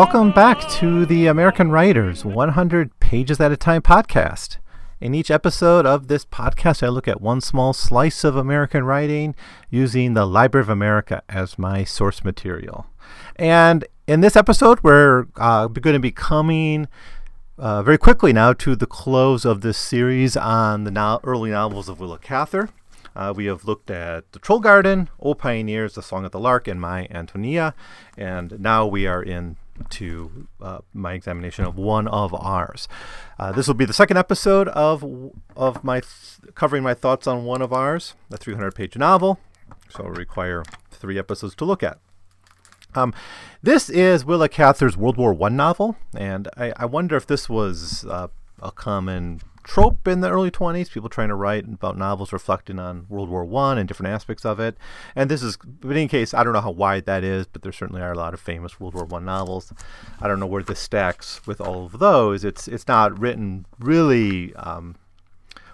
Welcome back to the American Writers 100 Pages at a Time podcast. In each episode of this podcast, I look at one small slice of American writing using the Library of America as my source material. And in this episode, we're uh, going to be coming uh, very quickly now to the close of this series on the no- early novels of Willa Cather. Uh, we have looked at The Troll Garden, O Pioneers, The Song of the Lark, and My Antonia. And now we are in to uh, my examination of one of ours. Uh, this will be the second episode of of my th- covering my thoughts on one of ours, the 300 page novel. So it'll require three episodes to look at. Um, this is Willa Cather's World War One novel, and I, I, wonder if this was uh, a common trope in the early 20s people trying to write about novels reflecting on world war one and different aspects of it. And this is but in any case i don't know how wide that is but there certainly are a lot of famous world war one novels. I don't know where this stacks with all of those. It's it's not written really um,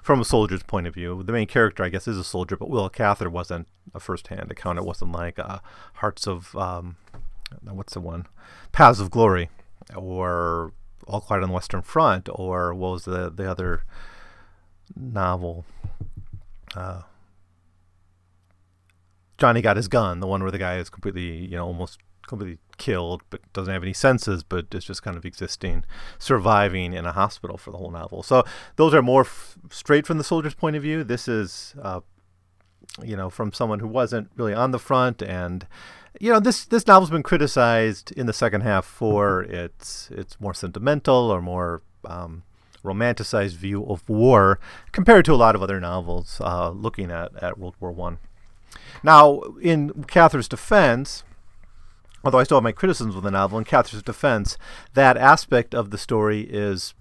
from a soldier's point of view. The main character i guess is a soldier but willa cather wasn't a first-hand account. It wasn't like uh, hearts of um, what's the one? Paths of glory or all Quiet on the Western Front, or what was the the other novel? Uh, Johnny got his gun, the one where the guy is completely, you know, almost completely killed, but doesn't have any senses, but is just kind of existing, surviving in a hospital for the whole novel. So those are more f- straight from the soldier's point of view. This is, uh, you know, from someone who wasn't really on the front and you know this this novel's been criticized in the second half for its its more sentimental or more um, romanticized view of war compared to a lot of other novels uh, looking at, at World War One. Now, in Cather's defense, although I still have my criticisms of the novel, in Cather's defense, that aspect of the story is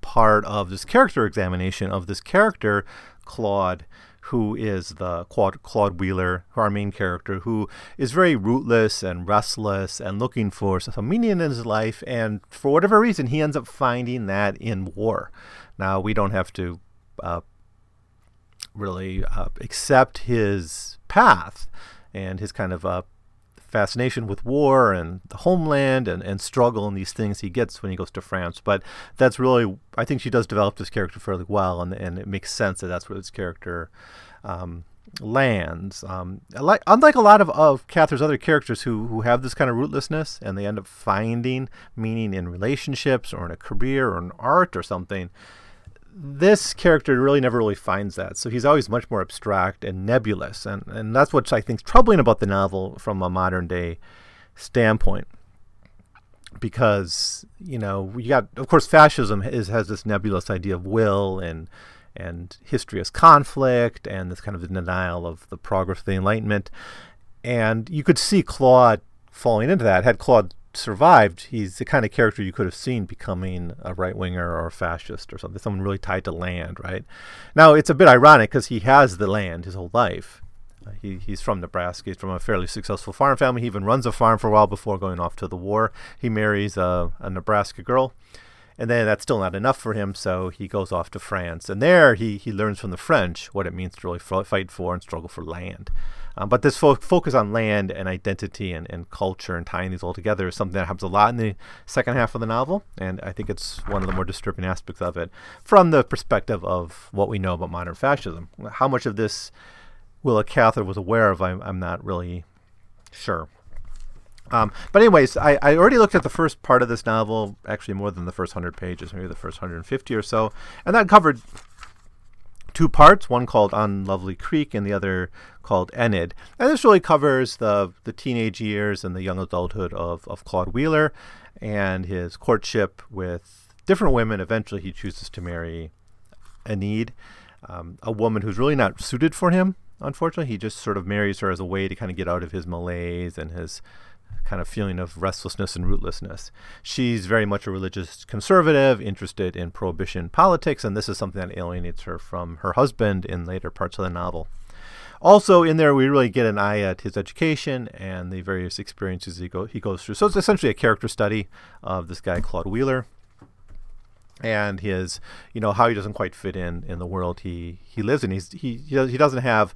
part of this character examination of this character, Claude, who is the Claude, Claude Wheeler, our main character, who is very rootless and restless and looking for some meaning in his life. And for whatever reason, he ends up finding that in war. Now, we don't have to uh, really uh, accept his path and his kind of uh, fascination with war and the homeland and, and struggle and these things he gets when he goes to France. But that's really, I think she does develop this character fairly well, and, and it makes sense that that's where this character um, lands. Um, like, unlike a lot of, of Cather's other characters who, who have this kind of rootlessness and they end up finding meaning in relationships or in a career or in art or something this character really never really finds that. So he's always much more abstract and nebulous. And, and that's what I think is troubling about the novel from a modern day standpoint. Because, you know, you got, of course, fascism is, has this nebulous idea of will and, and history as conflict and this kind of denial of the progress of the Enlightenment. And you could see Claude falling into that. Had Claude survived, he's the kind of character you could have seen becoming a right winger or a fascist or something, someone really tied to land, right? Now, it's a bit ironic because he has the land his whole life. Uh, he, he's from Nebraska. He's from a fairly successful farm family. He even runs a farm for a while before going off to the war. He marries a, a Nebraska girl. And then that's still not enough for him, so he goes off to France. And there he, he learns from the French what it means to really fight for and struggle for land. Um, but this fo- focus on land and identity and, and culture and tying these all together is something that happens a lot in the second half of the novel, and I think it's one of the more disturbing aspects of it from the perspective of what we know about modern fascism. How much of this Willa Cather was aware of, I'm, I'm not really sure. Um, but anyways, I, I already looked at the first part of this novel, actually more than the first 100 pages, maybe the first 150 or so, and that covered two parts, one called On Lovely Creek and the other called Enid. And this really covers the, the teenage years and the young adulthood of, of Claude Wheeler and his courtship with different women. Eventually, he chooses to marry Enid, um, a woman who's really not suited for him, unfortunately. He just sort of marries her as a way to kind of get out of his malaise and his kind of feeling of restlessness and rootlessness. She's very much a religious conservative, interested in prohibition politics, and this is something that alienates her from her husband in later parts of the novel. Also, in there, we really get an eye at his education and the various experiences he, go, he goes through. So it's essentially a character study of this guy, Claude Wheeler, and his, you know, how he doesn't quite fit in in the world he, he lives in. He's, he, he doesn't have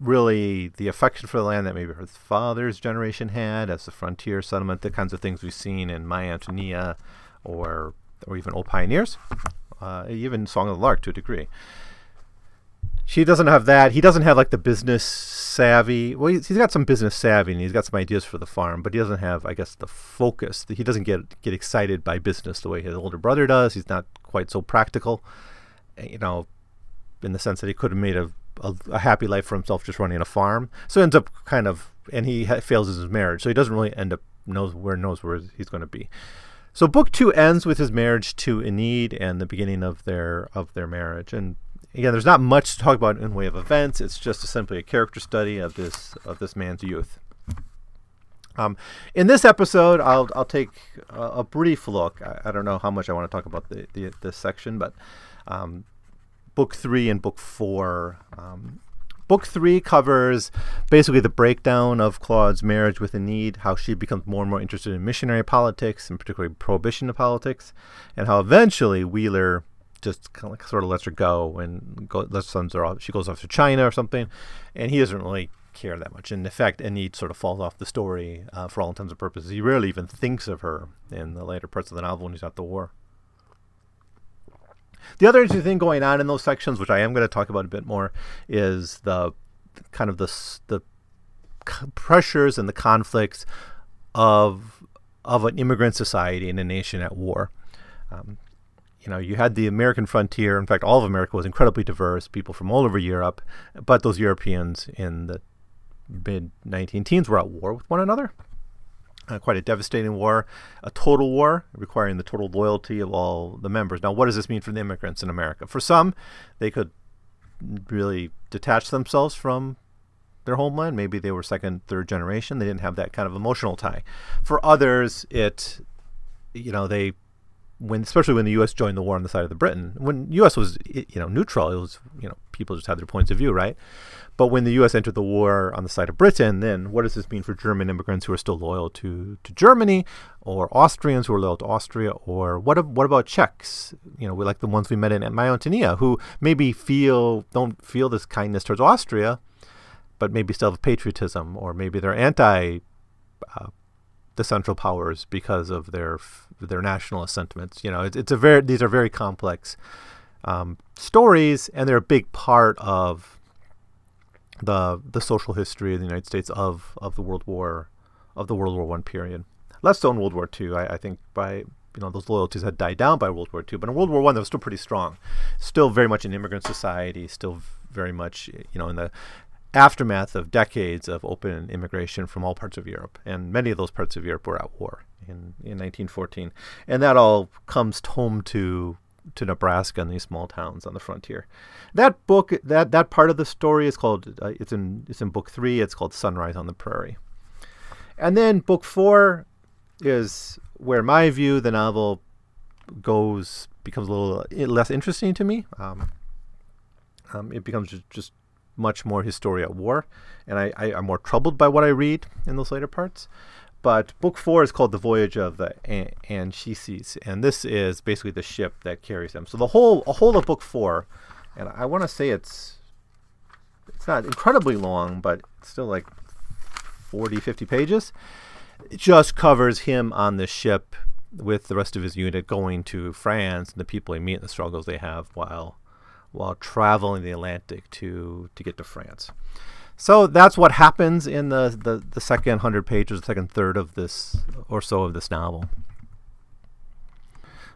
really the affection for the land that maybe her father's generation had as the frontier settlement, the kinds of things we've seen in My Antonia or or even O Pioneers, uh, even Song of the Lark to a degree. She doesn't have that. He doesn't have like the business savvy. Well, he's, got some business savvy and he's got some ideas for the farm, but he doesn't have, I guess, the focus. He doesn't get get excited by business the way his older brother does. He's not quite so practical, you know, in the sense that he could have made a a, a, happy life for himself just running a farm. So ends up kind of, and he ha- fails his marriage. So he doesn't really end up knows where knows where he's going to be. So book two ends with his marriage to Enid and the beginning of their of their marriage. And again, there's not much to talk about in way of events. It's just a, simply a character study of this of this man's youth. Um, in this episode, I'll I'll take a, a brief look. I, I, don't know how much I want to talk about the, the this section, but um, book three and book four. Um, book three covers basically the breakdown of Claude's marriage with Enid, how she becomes more and more interested in missionary politics, and particularly prohibition politics, and how eventually Wheeler just kind of sort of lets her go and go, lets sons her off. She goes off to China or something, and he doesn't really care that much. And In effect, Enid sort of falls off the story uh, for all intents and purposes. He rarely even thinks of her in the later parts of the novel when he's at the war. The other interesting thing going on in those sections, which I am going to talk about a bit more, is the kind of the the pressures and the conflicts of of an immigrant society in a nation at war. Um, you know, you had the American frontier. In fact, all of America was incredibly diverse, people from all over Europe. But those Europeans in the mid 19 teens were at war with one another uh, quite a devastating war, a total war requiring the total loyalty of all the members. Now, what does this mean for the immigrants in America? For some, they could really detach themselves from their homeland. Maybe they were second, third generation. They didn't have that kind of emotional tie. For others, it, you know, they when especially when the U.S. joined the war on the side of the Britain, when U.S. was you know neutral, it was you know people just had their points of view, right? But when the U.S. entered the war on the side of Britain, then what does this mean for German immigrants who are still loyal to, to Germany, or Austrians who are loyal to Austria, or what what about Czechs? You know, we like the ones we met in My Antonia, who maybe feel don't feel this kindness towards Austria, but maybe still have patriotism, or maybe they're anti. Uh, the Central Powers because of their their nationalist sentiments. You know, it's, it's a very these are very complex um, stories, and they're a big part of the the social history of the United States of of the World War of the World War One period. Less so in World War Two. I, I think by you know those loyalties had died down by World War II, but in World War One they were still pretty strong, still very much an immigrant society, still very much you know in the aftermath of decades of open immigration from all parts of Europe, and many of those parts of Europe were at war in, in 1914, and that all comes home to to Nebraska and these small towns on the frontier. That book, that that part of the story is called uh, it's in it's in book three. It's called Sunrise on the Prairie, and then book four is where my view the novel goes becomes a little less interesting to me. Um, um, it becomes just much more history at war, and I, I, am more troubled by what I read in those later parts. But book four is called The Voyage of the An- Anchises, and this is basically the ship that carries them. So the whole a whole of book four, and I want to say it's it's not incredibly long, but still like 40, 50 pages. It just covers him on the ship with the rest of his unit going to France and the people he meet and the struggles they have while while traveling the Atlantic to to get to France. So that's what happens in the, the, the second hundred pages, the second third of this or so of this novel.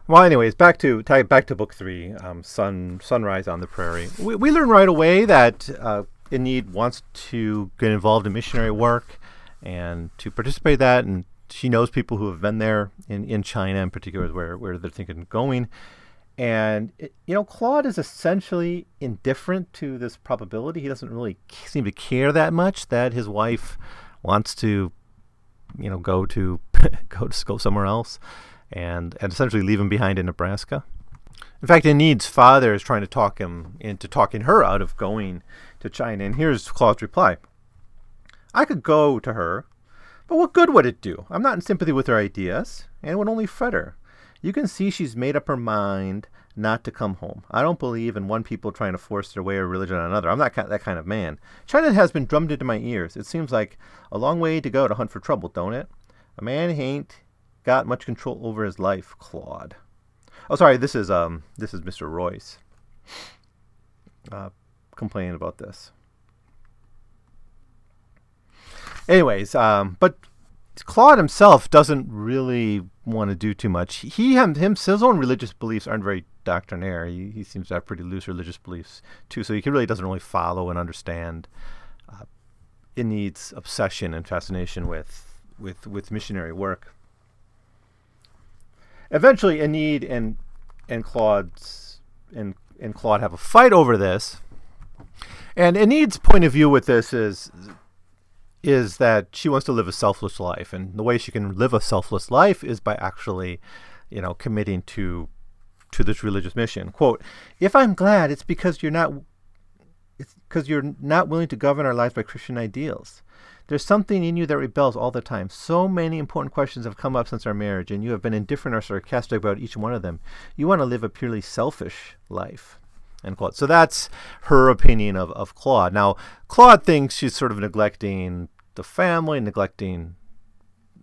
Well, anyways, back to back to book three, um, Sun Sunrise on the Prairie. We, we learn right away that uh, Enid wants to get involved in missionary work and to participate in that, and she knows people who have been there in, in China, in particular, where where they're thinking of going. And, it, you know, Claude is essentially indifferent to this probability. He doesn't really seem to care that much that his wife wants to, you know, go to go to go somewhere else and, and essentially leave him behind in Nebraska. In fact, Enid's father is trying to talk him into talking her out of going to China. And here's Claude's reply I could go to her, but what good would it do? I'm not in sympathy with her ideas, and it would only fret her. You can see she's made up her mind not to come home. I don't believe in one people trying to force their way of religion on another. I'm not that kind of man. China has been drummed into my ears. It seems like a long way to go to hunt for trouble, don't it? A man ain't got much control over his life, Claude. Oh, sorry. This is um, this is Mr. Royce uh, complaining about this. Anyways, um, but Claude himself doesn't really want to do too much. He him, his own religious beliefs aren't very doctrinaire. He, he seems to have pretty loose religious beliefs too, so he really doesn't really follow and understand uh, Enid's obsession and fascination with with with missionary work. Eventually, Enid and and Claude's and and Claude have a fight over this. And Enid's point of view with this is is that she wants to live a selfless life, and the way she can live a selfless life is by actually, you know, committing to to this religious mission. Quote, if I'm glad, it's because you're not it's because you're not willing to govern our lives by Christian ideals. There's something in you that rebels all the time. So many important questions have come up since our marriage, and you have been indifferent or sarcastic about each one of them. You want to live a purely selfish life. End quote. So that's her opinion of, of Claude. Now, Claude thinks she's sort of neglecting the family, neglecting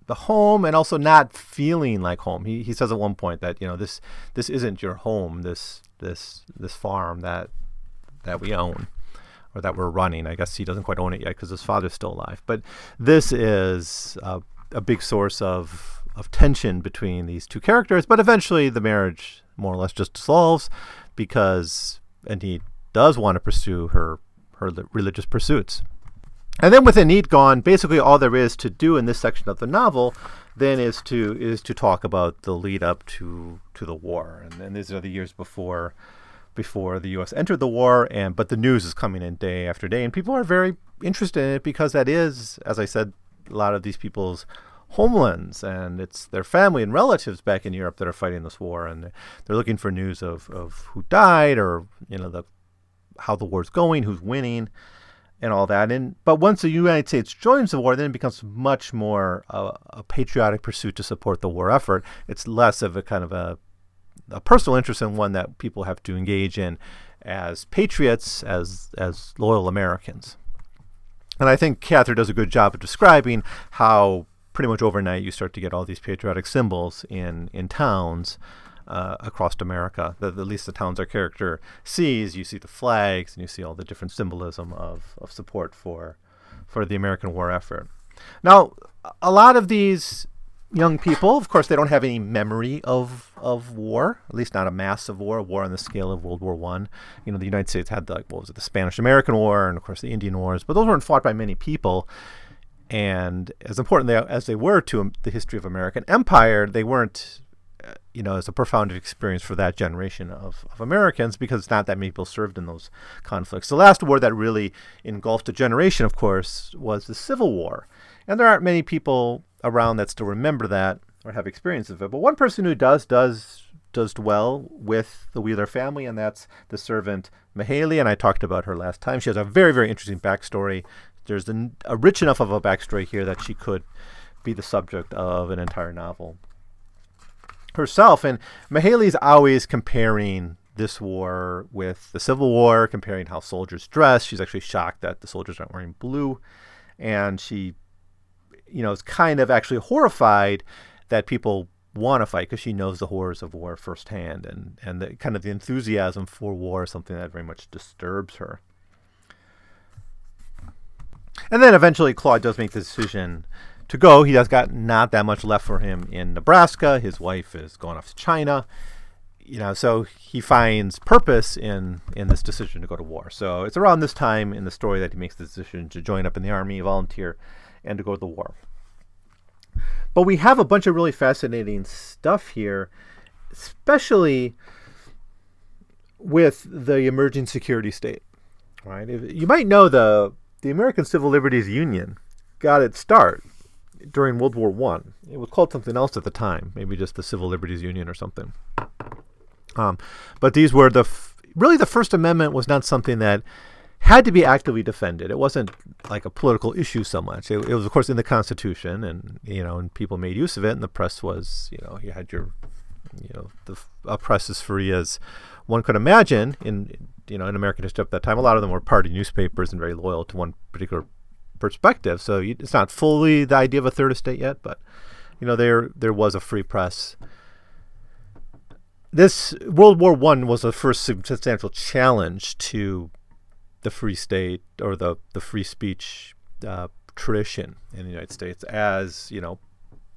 the home and also not feeling like home. He he says at one point that, you know, this this isn't your home, this this this farm that that we own or that we're running. I guess he doesn't quite own it yet because his father's still alive. But this is a, a big source of of tension between these two characters. But eventually, the marriage more or less just dissolves because and he does want to pursue her her religious pursuits. And then with Enid gone, basically all there is to do in this section of the novel then is to is to talk about the lead up to to the war. And, and these are the years before before the U.S. entered the war, and but the news is coming in day after day, and people are very interested in it because that is, as I said, a lot of these people's homelands, and it's their family and relatives back in Europe that are fighting this war, and they're looking for news of, of who died or you know the how the war's going, who's winning, and all that. And but once the United States joins the war, then it becomes much more uh, a patriotic pursuit to support the war effort. It's less of a kind of a a personal interest and one that people have to engage in as patriots, as as loyal Americans. And I think Cather does a good job of describing how pretty much overnight you start to get all these patriotic symbols in in towns uh, across America. The, at least the towns our character sees, you see the flags and you see all the different symbolism of, of support for for the American war effort. Now, a lot of these young people, of course, they don't have any memory of of war, at least not a massive war, a war on the scale of World War One. You know, the United States had the what was it, the Spanish American War, and of course the Indian Wars, but those weren't fought by many people. And as important they, as they were to the history of American empire, they weren't, Uh, you know, as a profound experience for that generation of, of Americans because not that many people served in those conflicts. The last war that really engulfed a generation, of course, was the Civil War. And there aren't many people around that still remember that or have experience of it. But one person who does does does well with the Wheeler family, and that's the servant Mahailey. And I talked about her last time. She has a very very interesting backstory. There's a, a rich enough of a backstory here that she could be the subject of an entire novel herself. And Mahailey's always comparing this war with the Civil War, comparing how soldiers dress. She's actually shocked that the soldiers aren't wearing blue, and she you know, is kind of actually horrified that people want to fight because she knows the horrors of war firsthand, and and the, kind of the enthusiasm for war is something that very much disturbs her. And then eventually Claude does make the decision to go. He has got not that much left for him in Nebraska. His wife is going off to China. You know, so he finds purpose in in this decision to go to war. So it's around this time in the story that he makes the decision to join up in the army, volunteer, and to go to the war. But we have a bunch of really fascinating stuff here, especially with the emerging security state. Right? You might know the the American Civil Liberties Union got its start during World War One. It was called something else at the time, maybe just the Civil Liberties Union or something. Um, but these were the f- really the First Amendment was not something that had to be actively defended. It wasn't like a political issue so much. It, it, was, of course, in the Constitution, and you know, and people made use of it. And the press was, you know, you had your you know, the oppressed as free as one could imagine in you know in American history at that time. A lot of them were party newspapers and very loyal to one particular perspective. So you, it's not fully the idea of a third estate yet, but you know there there was a free press. This World War One was the first substantial challenge to the free state or the the free speech uh, tradition in the United States, as you know,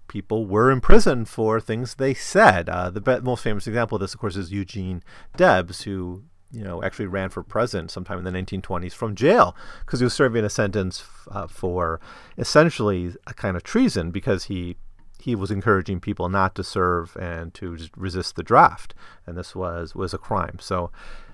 people were imprisoned for things they said. Uh, the most famous example of this, of course, is Eugene Debs, who you know actually ran for president sometime in the 1920s from jail because he was serving a sentence uh, for essentially a kind of treason because he he was encouraging people not to serve and to resist the draft, and this was was a crime. So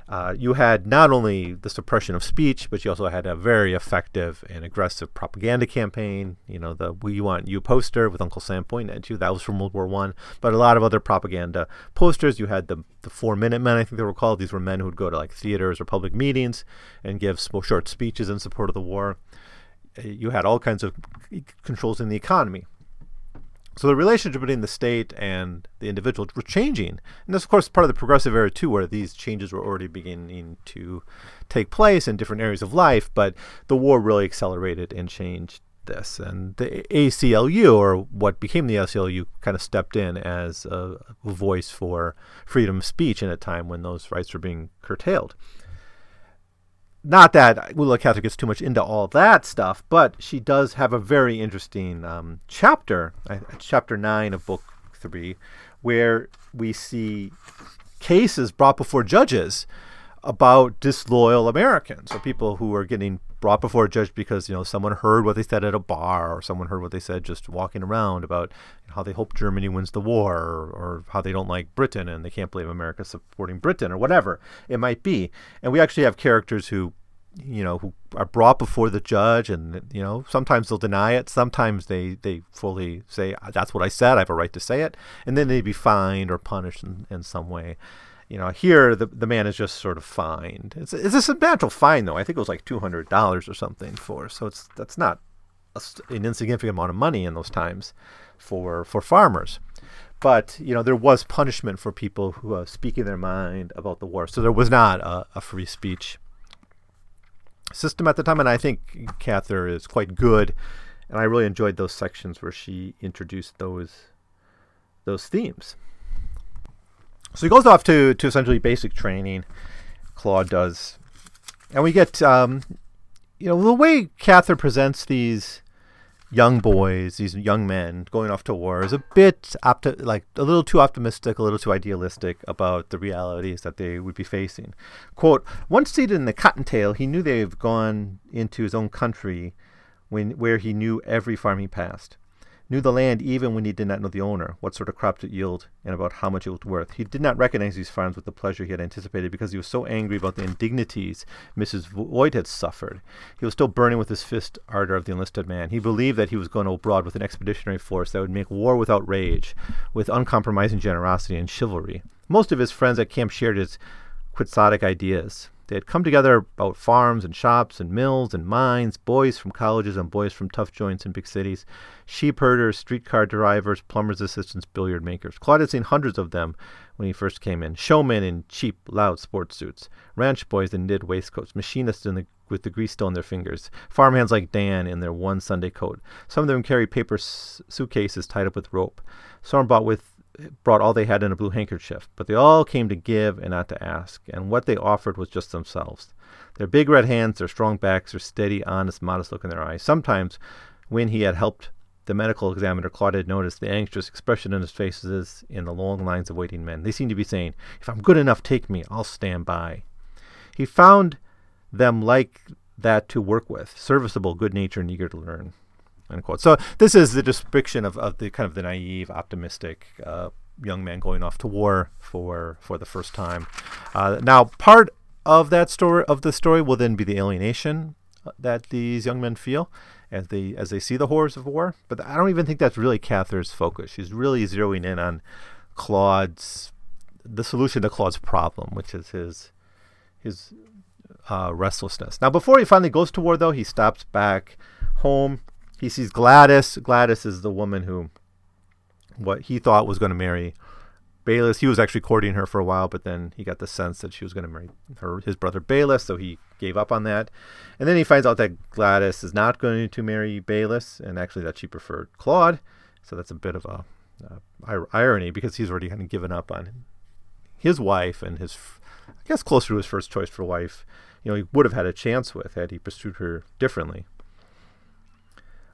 uh, you had not only the suppression of speech, but you also had a very effective and aggressive propaganda campaign. You know, the "We Want You" poster with Uncle Sam pointing at you. That was from World War One. But a lot of other propaganda posters. You had the the Four Minute Men, I think they were called. These were men who would go to like theaters or public meetings and give short speeches in support of the war. Uh, you had all kinds of controls in the economy. So the relationship between the state and the individual was changing. And this, of course, part of the progressive era, too, where these changes were already beginning to take place in different areas of life. But the war really accelerated and changed this. And the ACLU, or what became the ACLU, kind of stepped in as a, a voice for freedom of speech in a time when those rights were being curtailed not that Willa Cather gets too much into all that stuff, but she does have a very interesting um, chapter, uh, chapter nine of book three, where we see cases brought before judges about disloyal Americans, or people who are getting brought before a judge because you know someone heard what they said at a bar, or someone heard what they said just walking around about how they hope Germany wins the war, or, or how they don't like Britain and they can't believe America supporting Britain, or whatever it might be. And we actually have characters who you know who are brought before the judge and you know sometimes they'll deny it. Sometimes they they fully say that's what i said. I have a right to say it. And then they'd be fined or punished in, in some way you know, here the the man is just sort of fined. It's it's a substantial fine though. I think it was like two hundred dollars or something for. So it's that's not a, an insignificant amount of money in those times for for farmers. But you know, there was punishment for people who are speaking their mind about the war. So there was not a, a free speech system at the time, and I think Cather is quite good. And I really enjoyed those sections where she introduced those those themes. So he goes off to, to essentially basic training. Claude does. And we get, um, you know, the way Cather presents these young boys, these young men going off to war is a bit opti- like a little too optimistic, a little too idealistic about the realities that they would be facing. Quote, once seated in the cottontail, he knew they've gone into his own country when where he knew every farm he passed knew the land even when he did not know the owner, what sort of crops it yield, and about how much it was worth. He did not recognize these farms with the pleasure he had anticipated because he was so angry about the indignities Mrs. Voigt had suffered. He was still burning with his fist ardor of the enlisted man. He believed that he was going abroad with an expeditionary force that would make war without rage, with uncompromising generosity and chivalry. Most of his friends at camp shared his quixotic ideas. They had come together about farms and shops and mills and mines, boys from colleges and boys from tough joints in big cities, sheep herders, streetcar drivers, plumbers' assistants, billiard makers. Claude had seen hundreds of them when he first came in showmen in cheap, loud sports suits, ranch boys in knit waistcoats, machinists in the, with the grease still on their fingers, farmhands like Dan in their one Sunday coat. Some of them carried paper s- suitcases tied up with rope. Some bought with brought all they had in a blue handkerchief, but they all came to give and not to ask, and what they offered was just themselves. Their big red hands, their strong backs, their steady, honest, modest look in their eyes. Sometimes, when he had helped the medical examiner, Claude had noticed the anxious expression in his faces in the long lines of waiting men. They seemed to be saying, If I'm good enough, take me. I'll stand by. He found them like that to work with, serviceable, good natured, and eager to learn. Unquote. So this is the description of, of the kind of the naive, optimistic uh, young man going off to war for for the first time. Uh, now, part of that story of the story will then be the alienation uh, that these young men feel as they as they see the horrors of war. But I don't even think that's really Cather's focus. She's really zeroing in on Claude's the solution to Claude's problem, which is his his uh, restlessness. Now, before he finally goes to war, though, he stops back home he sees Gladys. Gladys is the woman who, what he thought was going to marry Bayliss. He was actually courting her for a while, but then he got the sense that she was going to marry her his brother Bayliss, so he gave up on that. And then he finds out that Gladys is not going to marry Bayliss, and actually that she preferred Claude. So that's a bit of a irony because he's already kind of given up on his wife and his, I guess, closer to his first choice for wife. You know, he would have had a chance with had he pursued her differently.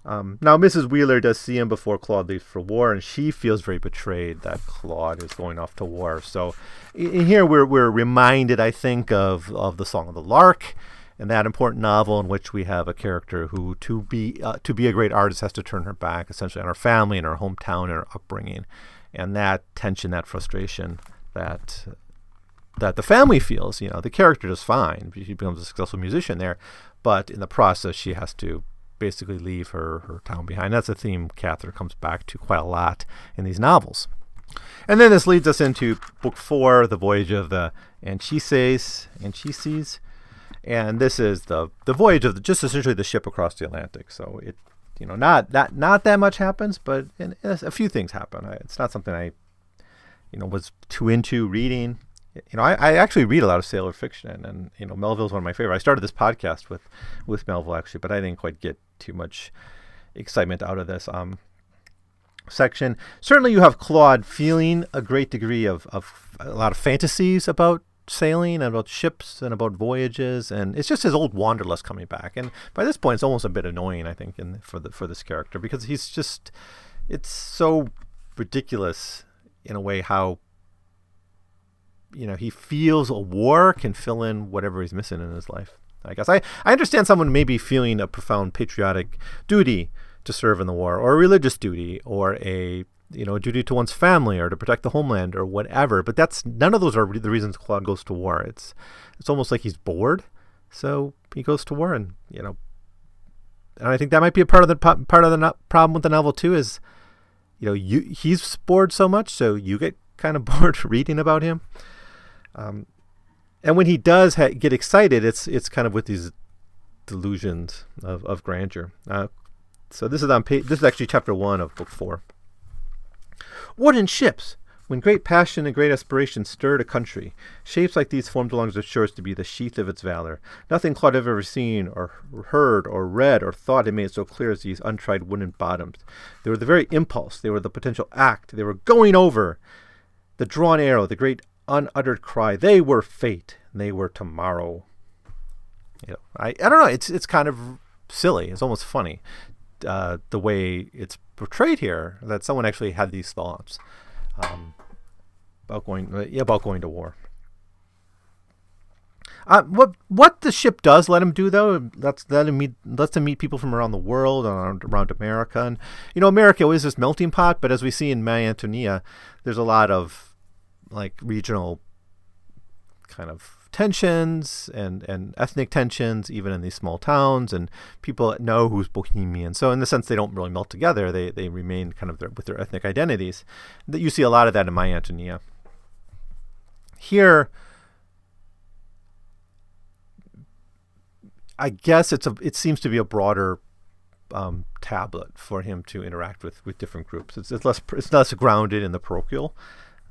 Um, now, Mrs. Wheeler does see him before Claude leaves for war, and she feels very betrayed that Claude is going off to war. So, in here we're we're reminded, I think, of of the Song of the Lark, and that important novel in which we have a character who, to be uh, to be a great artist, has to turn her back essentially on her family and her hometown and her upbringing, and that tension, that frustration, that that the family feels. You know, the character does fine; she becomes a successful musician there, but in the process, she has to basically leave her, her town behind. That's a theme Cather comes back to quite a lot in these novels. And then this leads us into book four, The Voyage of the Anchises, Anchises. And this is the, the voyage of the, just essentially the ship across the Atlantic. So it, you know, not that not that much happens, but a, few things happen. It's not something I, you know, was too into reading you know, I, I, actually read a lot of sailor fiction, and you know, Melville's one of my favorite. I started this podcast with with Melville actually, but I didn't quite get too much excitement out of this um, section. Certainly, you have Claude feeling a great degree of, of a lot of fantasies about sailing and about ships and about voyages, and it's just his old wanderlust coming back. And by this point, it's almost a bit annoying, I think, in, for the for this character because he's just it's so ridiculous in a way how you know he feels a war can fill in whatever he's missing in his life. I guess I, I understand someone maybe feeling a profound patriotic duty to serve in the war, or a religious duty, or a you know a duty to one's family, or to protect the homeland, or whatever. But that's none of those are the reasons Claude goes to war. It's it's almost like he's bored, so he goes to war, and you know, and I think that might be a part of the part of the no- problem with the novel too is, you know, you he's bored so much, so you get kind of bored reading about him. Um, and when he does ha- get excited, it's it's kind of with these delusions of, of grandeur. Uh, so this is on page, this is actually chapter one of book four. Wooden ships. When great passion and great aspiration stirred a country, shapes like these formed along the shores to be the sheath of its valor. Nothing Claude had ever seen or heard or read or thought had made it so clear as these untried wooden bottoms. They were the very impulse. They were the potential act. They were going over. The drawn arrow, the great unuttered cry. They were fate. They were tomorrow. You know, I, I don't know. It's it's kind of silly. It's almost funny uh, the way it's portrayed here that someone actually had these thoughts um, about going uh, about going to war. Uh, what what the ship does let him do though, that's let him meet lets him meet people from around the world around around America, and you know America is this melting pot. But as we see in My Antonia, there's a lot of like regional kind of tensions and, and ethnic tensions, even in these small towns, and people know who's Bohemian. So in the sense, they don't really melt together; they they remain kind of their, with their ethnic identities. That you see a lot of that in My Antonia. Here, I guess it's a it seems to be a broader um, tablet for him to interact with with different groups. It's, it's less it's less grounded in the parochial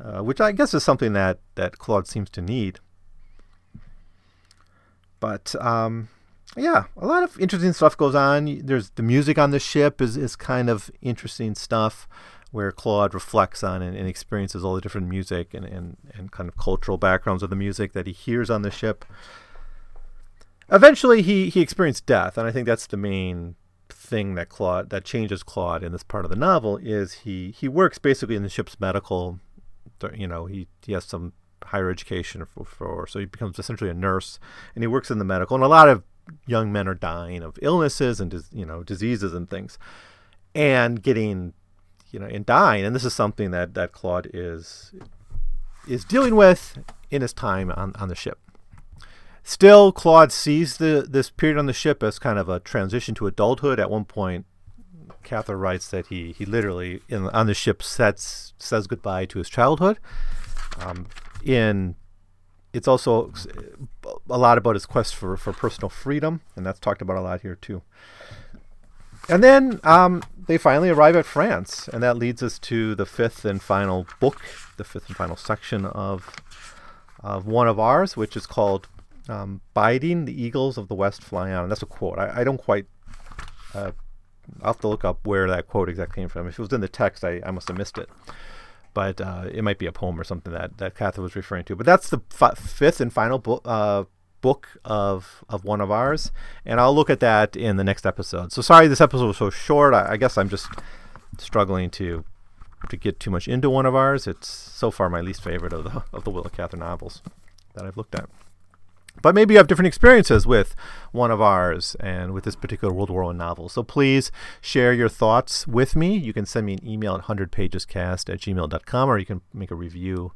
uh, which I guess is something that, that Claude seems to need. But um, yeah, a lot of interesting stuff goes on. There's the music on the ship is, is kind of interesting stuff where Claude reflects on and, and experiences all the different music and, and, and kind of cultural backgrounds of the music that he hears on the ship. Eventually, he, he experienced death, and I think that's the main thing that Claude that changes Claude in this part of the novel is he he works basically in the ship's medical you know, he, he has some higher education for, for, so he becomes essentially a nurse and he works in the medical and a lot of young men are dying of illnesses and you know diseases and things and getting you know and dying and this is something that that Claude is is dealing with in his time on, on the ship. Still Claude sees the this period on the ship as kind of a transition to adulthood. At one point Cather writes that he he literally in, on the ship sets says goodbye to his childhood. Um, in it's also a lot about his quest for, for personal freedom, and that's talked about a lot here too. and then um, they finally arrive at France, and that leads us to the fifth and final book, the fifth and final section of of one of ours, which is called um, "Bidding the Eagles of the West Fly On." And that's a quote. I, I don't quite. Uh, I'll have to look up where that quote exactly came from. If it was in the text, I, I must have missed it. But uh, it might be a poem or something that that Catherine was referring to. But that's the f- fifth and final book uh, book of of one of ours, and I'll look at that in the next episode. So sorry this episode was so short. I, I guess I'm just struggling to to get too much into one of ours. It's so far my least favorite of the of the Willa Cather novels that I've looked at. But maybe you have different experiences with one of ours and with this particular World War I novel. So please share your thoughts with me. You can send me an email at 100pagescast at gmail.com or you can make a review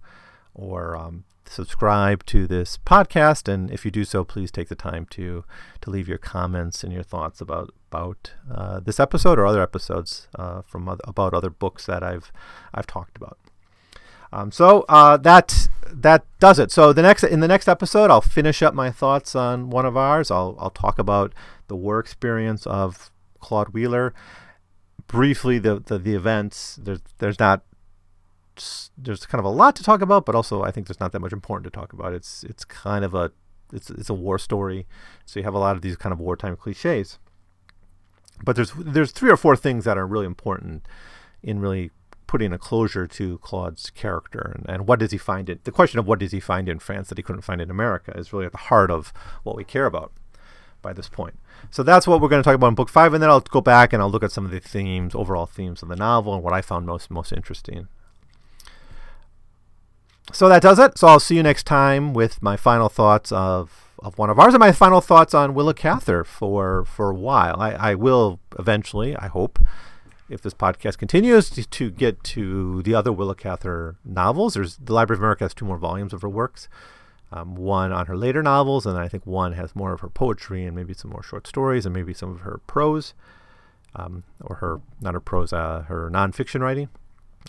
or um, subscribe to this podcast, and if you do so, please take the time to to leave your comments and your thoughts about about uh, this episode or other episodes uh, from other, about other books that I've I've talked about. Um, so uh, that that does it. So the next in the next episode, I'll finish up my thoughts on one of ours. I'll I'll talk about the war experience of Claude Wheeler. Briefly, the, the, the events. There's there's not there's kind of a lot to talk about, but also I think there's not that much important to talk about. It's it's kind of a it's it's a war story, so you have a lot of these kind of wartime cliches. But there's there's three or four things that are really important in really putting a closure to Claude's character and, and what does he find it the question of what does he find in France that he couldn't find in America is really at the heart of what we care about by this point. So that's what we're going to talk about in book five, and then I'll go back and I'll look at some of the themes, overall themes of the novel, and what I found most most interesting so that does it. So I'll see you next time with my final thoughts of, of one of ours and my final thoughts on Willa Cather for for a while. I, I will eventually, I hope, if this podcast continues, to, to get to the other Willa Cather novels. There's the Library of America has two more volumes of her works. Um, one on her later novels, and I think one has more of her poetry and maybe some more short stories and maybe some of her prose, um, or her not her prose, uh, her nonfiction writing.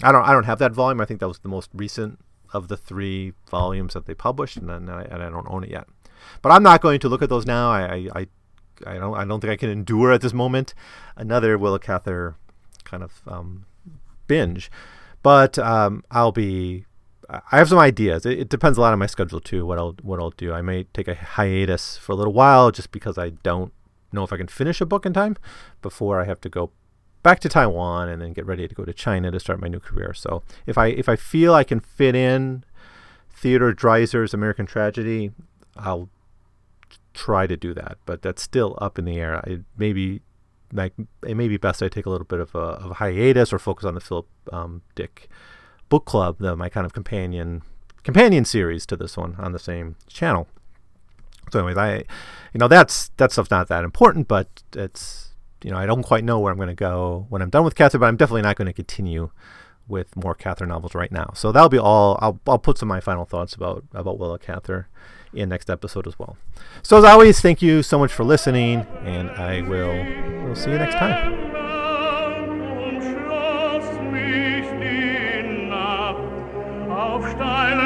I don't I don't have that volume. I think that was the most recent of the three volumes that they published, and, and, I, and I don't own it yet. But I'm not going to look at those now. I, I, I don't I don't think I can endure at this moment another Willa Cather kind of um, binge. But um, I'll be I have some ideas. It, it, depends a lot on my schedule too. What I'll what I'll do. I may take a hiatus for a little while just because I don't know if I can finish a book in time before I have to go back to Taiwan and then get ready to go to China to start my new career. So if I if I feel I can fit in Theodore Dreiser's American Tragedy, I'll try to do that. But that's still up in the air. It may be like it may be best I take a little bit of a, of a hiatus or focus on the Philip um, Dick book club, the, my kind of companion companion series to this one on the same channel. So, anyways, I, you know, that's that stuff's not that important, but it's you know, I don't quite know where I'm going to go when I'm done with Catherine, but I'm definitely not going to continue with more Catherine novels right now. So that'll be all. I'll, I'll put some of my final thoughts about about Willa Cather in next episode as well. So as always, thank you so much for listening, and I will will see you next time. Stein